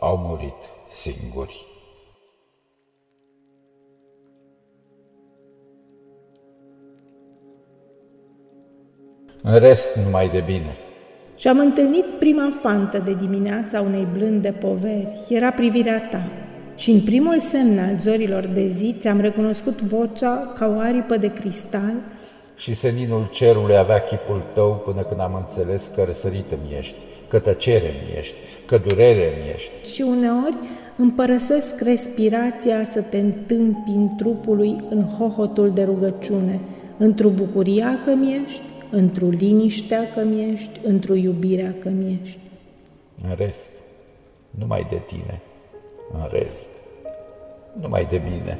au murit singuri. În rest, numai de bine. Și am întâlnit prima fantă de dimineața unei blânde poveri. Era privirea ta. Și în primul semn al zorilor de zi ți-am recunoscut vocea ca o aripă de cristal. Și seninul cerului avea chipul tău până când am înțeles că răsărită mi ești, că tăcere mi ești, că durere mi ești. Și uneori îmi părăsesc respirația să te întâmpi trupului în hohotul de rugăciune, într-o bucuria că mi ești, într-o liniștea că mi-ești, într-o iubirea că mi-ești. În rest, numai de tine. În rest, numai de bine.